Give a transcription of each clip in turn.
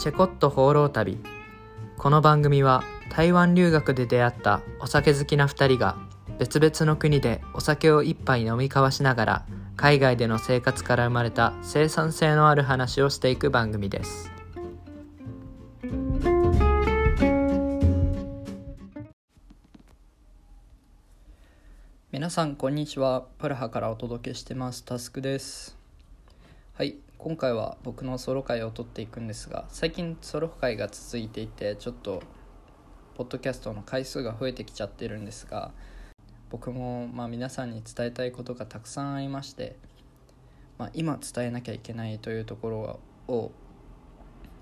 チェコット放浪旅。この番組は台湾留学で出会ったお酒好きな2人が別々の国でお酒を一杯飲み交わしながら海外での生活から生まれた生産性のある話をしていく番組です。皆さんこんにちは。プラハからお届けしてます。タスクです。はい。今回は僕のソロ回を撮っていくんですが最近ソロ回が続いていてちょっとポッドキャストの回数が増えてきちゃってるんですが僕もまあ皆さんに伝えたいことがたくさんありまして、まあ、今伝えなきゃいけないというところを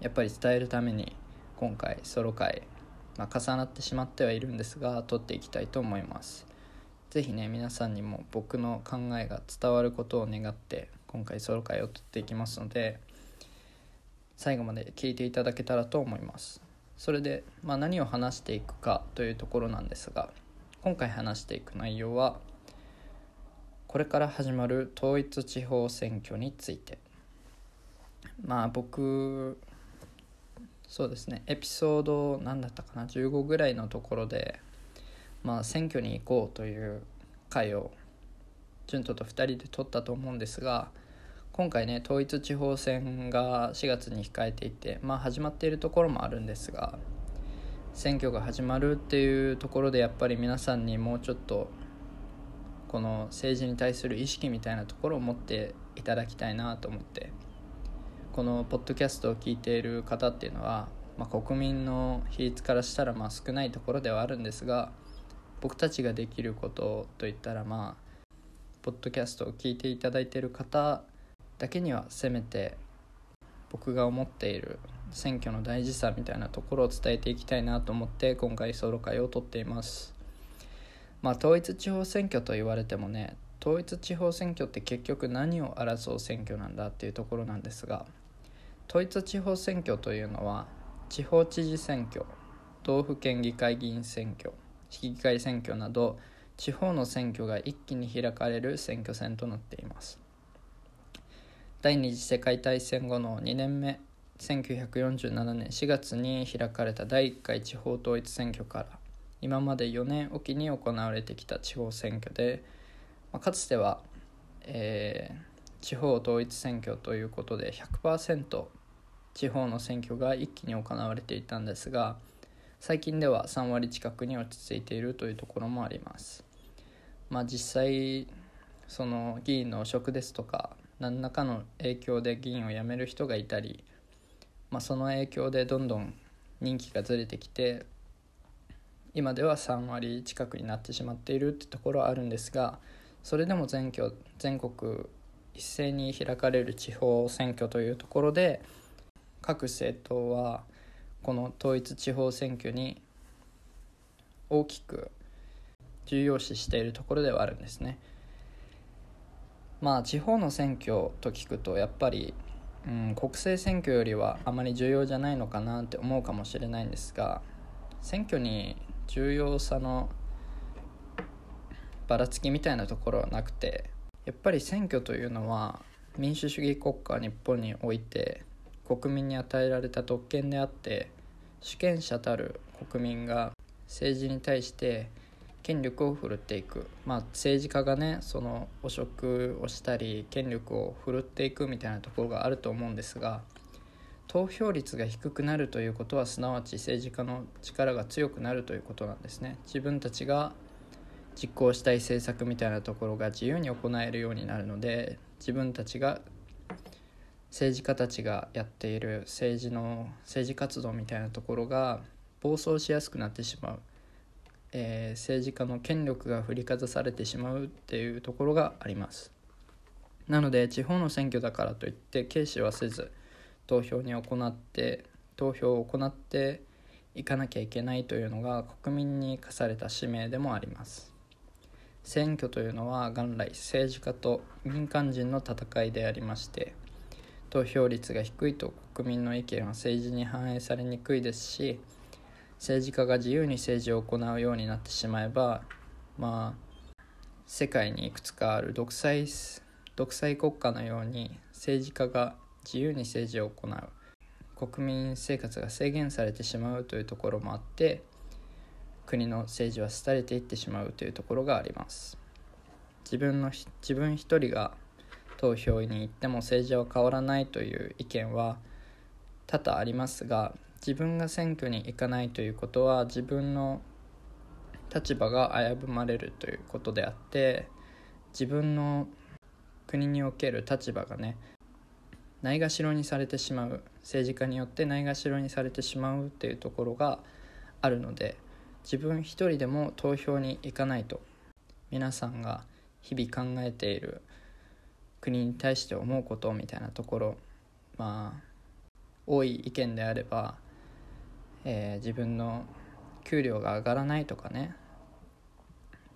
やっぱり伝えるために今回ソロ回、まあ、重なってしまってはいるんですが撮っていきたいと思います。是非ね皆さんにも僕の考えが伝わることを願って今回ソロ回を撮っていきますので最後まで聞いていただけたらと思います。それで、まあ、何を話していくかというところなんですが今回話していく内容はこれから始まる統一地方選挙について。まあ僕そうですねエピソード何だったかな15ぐらいのところでまあ、選挙に行こうという会を潤人と2人で取ったと思うんですが今回ね統一地方選が4月に控えていてまあ始まっているところもあるんですが選挙が始まるっていうところでやっぱり皆さんにもうちょっとこの政治に対する意識みたいなところを持っていただきたいなと思ってこのポッドキャストを聞いている方っていうのは、まあ、国民の比率からしたらまあ少ないところではあるんですが僕たちができることといったらまあポッドキャストを聞いていただいている方だけにはせめて僕が思っている選挙の大事さみたいなところを伝えていきたいなと思って今回ソロ会を撮っています。まあ統一地方選挙と言われてもね統一地方選挙って結局何を争う選挙なんだっていうところなんですが統一地方選挙というのは地方知事選挙道府県議会議員選挙市議会選挙など地方の選挙が一気に開かれる選挙戦となっています。第二次世界大戦後の2年目1947年4月に開かれた第1回地方統一選挙から今まで4年おきに行われてきた地方選挙で、まあ、かつては、えー、地方統一選挙ということで100%地方の選挙が一気に行われていたんですが最近では3割近くに落ち着いているというところもあります。まあ実際その議員の汚職ですとか何らかの影響で議員を辞める人がいたり、まあ、その影響でどんどん人気がずれてきて今では3割近くになってしまっているってところはあるんですがそれでも全挙全国一斉に開かれる地方選挙というところで各政党はこの統一地方選挙に大きく重要視しているところではあるんですね。まあ地方の選挙と聞くとやっぱり、うん、国政選挙よりはあまり重要じゃないのかなって思うかもしれないんですが選挙に重要さのばらつきみたいなところはなくてやっぱり選挙というのは民主主義国家日本において国民に与えられた特権であって主権者たる国民が政治に対して権力を振るっていく、まあ、政治家がねその汚職をしたり権力を振るっていくみたいなところがあると思うんですが投票率が低くなるということはすなわち政治家の力が強くなるということなんですね。自分たちが実行したい政策みたいなところが自由に行えるようになるので自分たちが政治家たちがやっている政治の政治活動みたいなところが暴走しやすくなってしまう、えー、政治家の権力が振りかざされてしまうっていうところがあります。なので地方の選挙だからといって軽視はせず投票に行って投票を行っていかなきゃいけないというのが国民に課された使命でもあります。選挙というのは元来政治家と民間人の戦いでありまして投票率が低いと国民の意見は政治に反映されにくいですし政治家が自由に政治を行うようになってしまえばまあ世界にいくつかある独裁独裁国家のように政治家が自由に政治を行う。国民生活が制限されてしまうというところもあって国の政治は廃れていってしまうというところがあります。自分の自分一人が投票に行っても政治は変わらないという意見は多々ありますが自分が選挙に行かないということは自分の立場が危ぶまれるということであって自分の国における立場がねないがしろにされてしまう政治家によってないがしろにされてしまうっていうところがあるので自分一人でも投票に行かないと皆さんが日々考えている国に対して思うことみたいなところまあ多い意見であれば、えー、自分の給料が上がらないとかね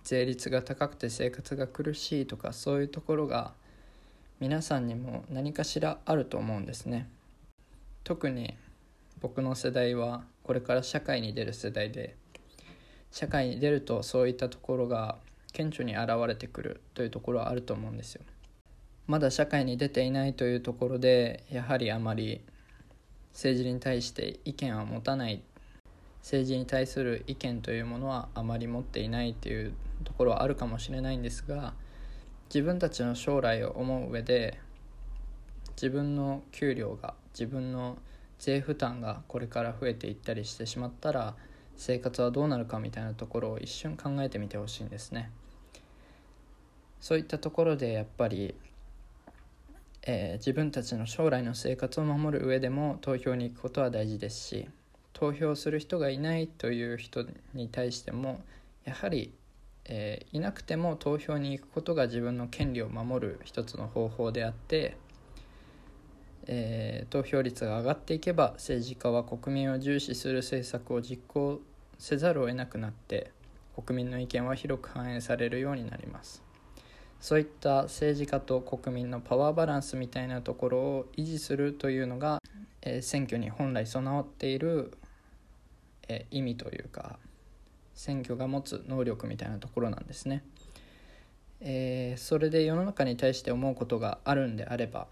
税率が高くて生活が苦しいとかそういうところが皆さんにも何かしらあると思うんですね。特に僕の世代はこれから社会に出る世代で社会に出るとそういったところが顕著に現れてくるというところはあると思うんですよ。まだ社会に出ていないというところでやはりあまり政治に対して意見は持たない政治に対する意見というものはあまり持っていないというところはあるかもしれないんですが自分たちの将来を思う上で自分の給料が自分の税負担がこれから増えていったりしてしまったら生活はどうなるかみたいなところを一瞬考えてみてほしいんですね。そういったところでやっぱり、えー、自分たちの将来の生活を守る上でも投票に行くことは大事ですし投票する人がいないという人に対してもやはり、えー、いなくても投票に行くことが自分の権利を守る一つの方法であって、えー、投票率が上がっていけば政治家は国民を重視する政策を実行せざるを得なくなって国民の意見は広く反映されるようになります。そういった政治家と国民のパワーバランスみたいなところを維持するというのが、えー、選挙に本来備わっているえ意味というか選挙が持つ能力みたいなところなんですね。えー、それで世の中に対して思うことがあるんであれば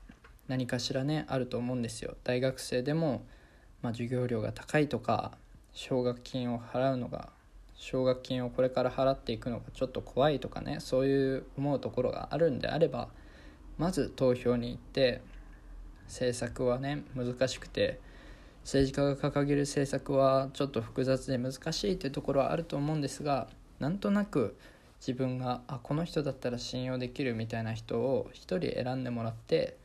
何かしらねあると思うんですよ。大学生でも、まあ、授業料が高いとか奨学金を払うのが奨学金をこれから払っていくのがちょっと怖いとかねそういう思うところがあるんであればまず投票に行って政策はね難しくて政治家が掲げる政策はちょっと複雑で難しいというところはあると思うんですがなんとなく自分があこの人だったら信用できるみたいな人を1人選んでもらって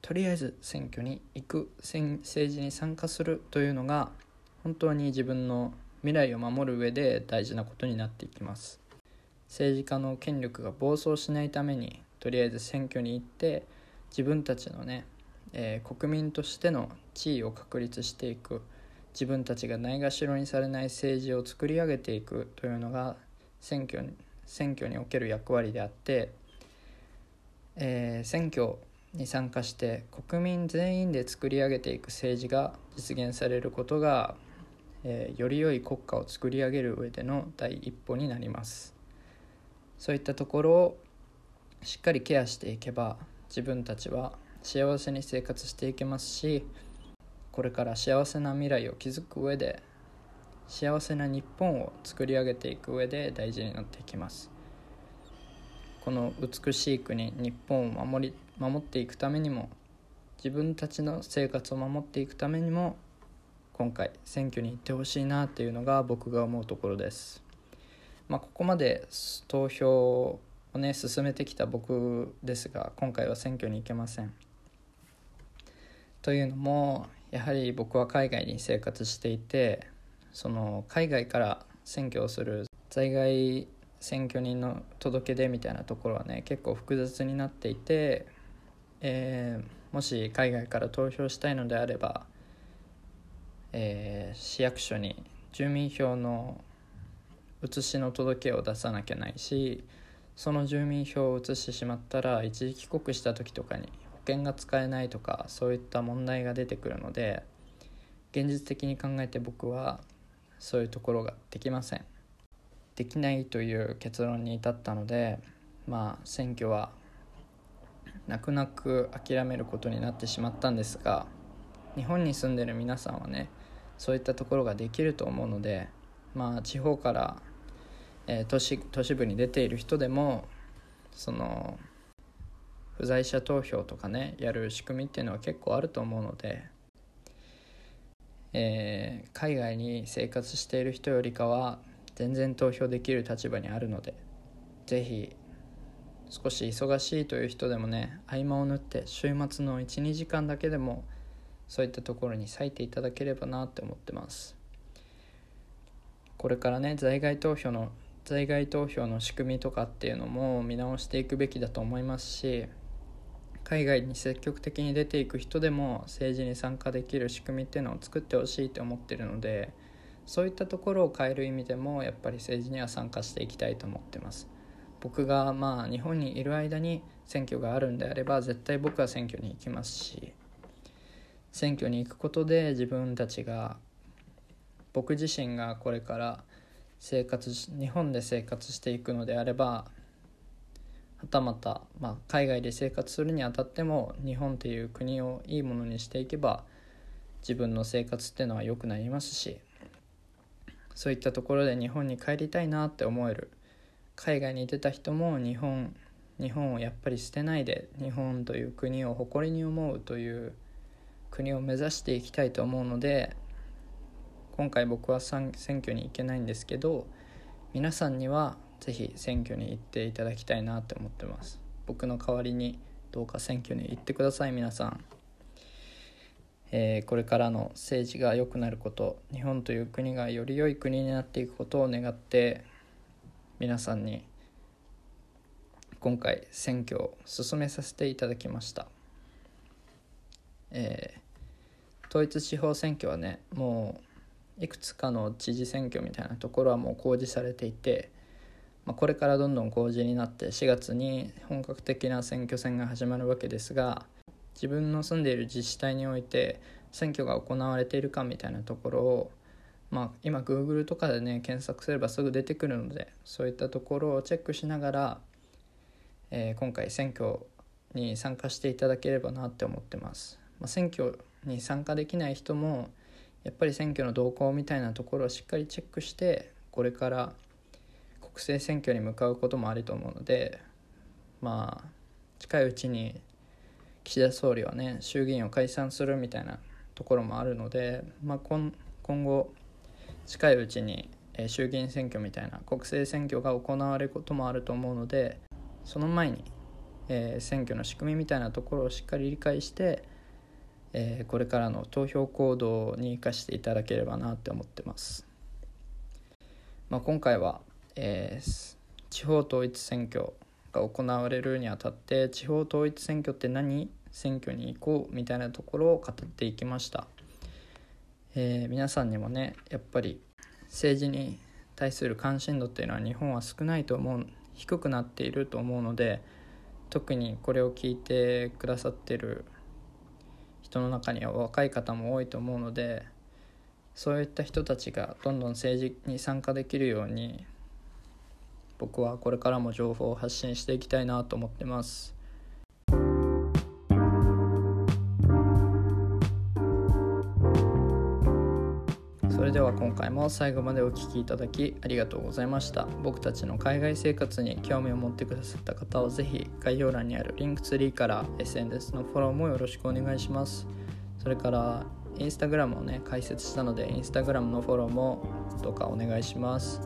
とりあえず選挙に行く政治に参加するというのが本当に自分の未来を守る上で大事なことになっていきます。政治家の権力が暴走しないためにとりあえず選挙に行って自分たちのねえー、国民としての地位を確立していく。自分たちがないがしろにされない政治を作り上げていく。というのが選挙に選挙における役割であって、えー、選挙に参加して国民全員で作り上げていく政治が実現されることが、えー、より良い国家を作り上げる上での第一歩になります。そういったところをしっかりケアしていけば自分たちは幸せに生活していけますしこれから幸せな未来を築く上で幸せな日本を作り上げていく上で大事になっていきます。この美しい国日本を守り守っていくためにも自分たちの生活を守っていくためにも今回選挙に行ってほしいなっていうのが僕が思うところです。まあ、ここまで投票をね進めてきた僕ですが今回は選挙に行けません。というのもやはり僕は海外に生活していてその海外から選挙をする在外選挙人の届け出みたいなところはね結構複雑になっていて、えー、もし海外から投票したいのであれば、えー、市役所に住民票の写しの届けを出さなきゃないしその住民票を写してしまったら一時帰国した時とかに保険が使えないとかそういった問題が出てくるので現実的に考えて僕はそういうところができません。できないという結論に至ったのでまあ選挙は泣く泣く諦めることになってしまったんですが日本に住んでる皆さんはねそういったところができると思うのでまあ地方から、えー、都市都市部に出ている人でもその不在者投票とかねやる仕組みっていうのは結構あると思うので、えー、海外に生活している人よりかは全然投票できる立場にあるので是非少し忙しいという人でもね合間を縫って週末の12時間だけでもそういったところに割いていただければなって思ってます。これからね在外投票の在外投票の仕組みとかっていうのも見直していくべきだと思いますし海外に積極的に出ていく人でも政治に参加できる仕組みっていうのを作ってほしいと思ってるのでそういったところを変える意味でもやっぱり政治には参加していきたいと思ってます。僕がまあ日本にいる間に選挙があるんであれば絶対僕は選挙に行きますし選挙に行くことで自分たちが僕自身がこれから生活日本で生活していくのであればはたまた、まあ、海外で生活するにあたっても日本という国をいいものにしていけば自分の生活っていうのは良くなりますしそういったところで日本に帰りたいなって思える海外に出た人も日本日本をやっぱり捨てないで日本という国を誇りに思うという国を目指していきたいと思うので今回僕は選挙に行けないんですけど皆さんには是非選挙に行っていただきたいなって思ってます。僕の代わりにどうか選挙に行ってください皆さん、えー、これからの政治が良くなること日本という国がより良い国になっていくことを願って皆さんに今回選挙を進めさせていただきました。えー統一地方選挙はねもういくつかの知事選挙みたいなところはもう公示されていて、まあ、これからどんどん公示になって4月に本格的な選挙戦が始まるわけですが自分の住んでいる自治体において選挙が行われているかみたいなところを、まあ、今 Google とかでね検索すればすぐ出てくるのでそういったところをチェックしながら、えー、今回選挙に参加していただければなって思ってます。まあ、選挙に参加できない人もやっぱり選挙の動向みたいなところをしっかりチェックしてこれから国政選挙に向かうこともあると思うのでまあ近いうちに岸田総理はね衆議院を解散するみたいなところもあるので、まあ、今今後近いうちに衆議院選挙みたいな国政選挙が行われることもあると思うのでその前に、えー、選挙の仕組みみたいなところをしっかり理解してえー、これからの投票行動に生かしていただければなって思ってます、まあ、今回は、えー、地方統一選挙が行われるにあたって地方統一選挙って何選挙に行こうみたいなところを語っていきました、えー、皆さんにもねやっぱり政治に対する関心度っていうのは日本は少ないと思う低くなっていると思うので特にこれを聞いてくださってる人の中には若い方も多いと思うのでそういった人たちがどんどん政治に参加できるように僕はこれからも情報を発信していきたいなと思ってます。れでは今回も最後までお聴きいただきありがとうございました。僕たちの海外生活に興味を持ってくださった方はぜひ概要欄にあるリンクツリーから SNS のフォローもよろしくお願いします。それからインスタグラムをね開設したのでインスタグラムのフォローもどうかお願いします。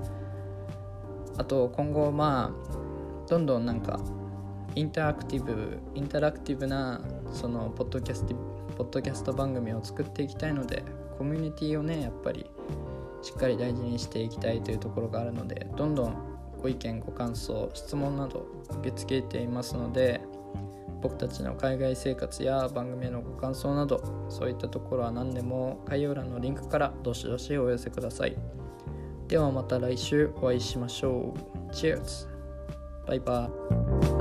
あと今後まあどんどんなんかインタラクティブインタラクティブなそのポッドキャストポッドキャスト番組を作っていきたいのでコミュニティをねやっぱりしっかり大事にしていきたいというところがあるのでどんどんご意見ご感想質問など受け付けていますので僕たちの海外生活や番組へのご感想などそういったところは何でも概要欄のリンクからどしどしお寄せください。ではまた来週お会いしましょう。Cheers! バイバイ。